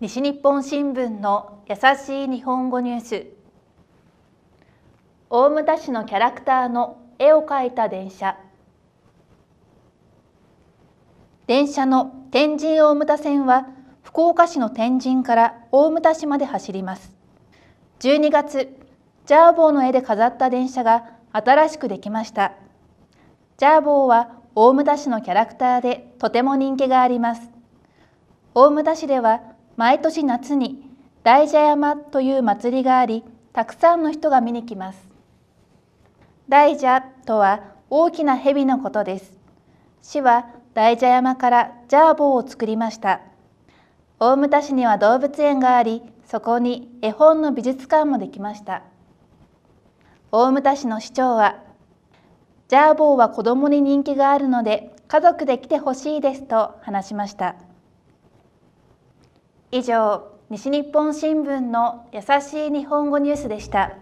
西日本新聞の優しい日本語ニュース。大牟田市のキャラクターの絵を描いた電車。電車の天神大牟田線は福岡市の天神から大牟田市まで走ります。12月ジャーボーの絵で飾った電車が新しくできました。ジャーボーは大牟田市のキャラクターでとても人気があります。大牟田市では毎年夏に大蛇山という祭りがあり、たくさんの人が見に来ます。大蛇とは大きな蛇のことです。市は大蛇山からジャーボーを作りました。大牟田市には動物園があり、そこに絵本の美術館もできました。大牟田市の市長は、ジャーボーは子供に人気があるので家族で来てほしいですと話しました。以上、西日本新聞の優しい日本語ニュースでした。